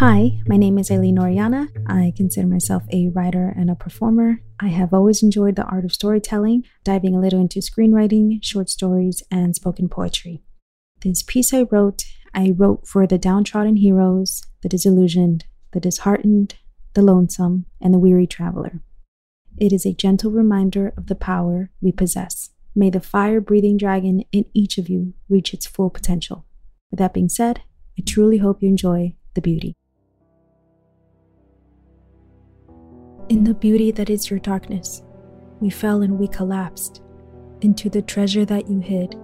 Hi, my name is Aileen Orellana. I consider myself a writer and a performer. I have always enjoyed the art of storytelling, diving a little into screenwriting, short stories, and spoken poetry. This piece I wrote, I wrote for the downtrodden heroes, the disillusioned, the disheartened, the lonesome, and the weary traveler. It is a gentle reminder of the power we possess. May the fire breathing dragon in each of you reach its full potential. With that being said, I truly hope you enjoy the beauty. In the beauty that is your darkness, we fell and we collapsed into the treasure that you hid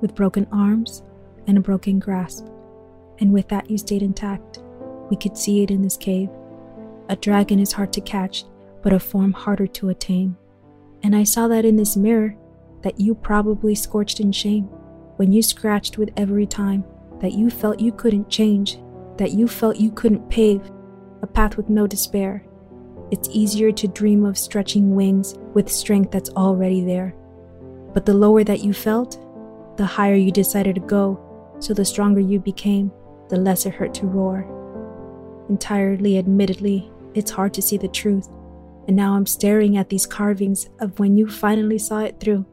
with broken arms and a broken grasp. And with that, you stayed intact. We could see it in this cave. A dragon is hard to catch, but a form harder to attain. And I saw that in this mirror that you probably scorched in shame when you scratched with every time that you felt you couldn't change, that you felt you couldn't pave a path with no despair. It's easier to dream of stretching wings with strength that's already there. But the lower that you felt, the higher you decided to go, so the stronger you became, the less it hurt to roar. Entirely admittedly, it's hard to see the truth, and now I'm staring at these carvings of when you finally saw it through.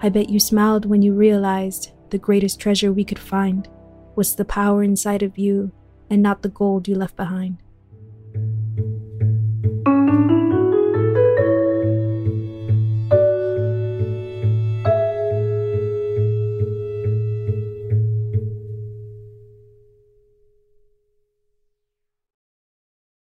I bet you smiled when you realized the greatest treasure we could find was the power inside of you and not the gold you left behind.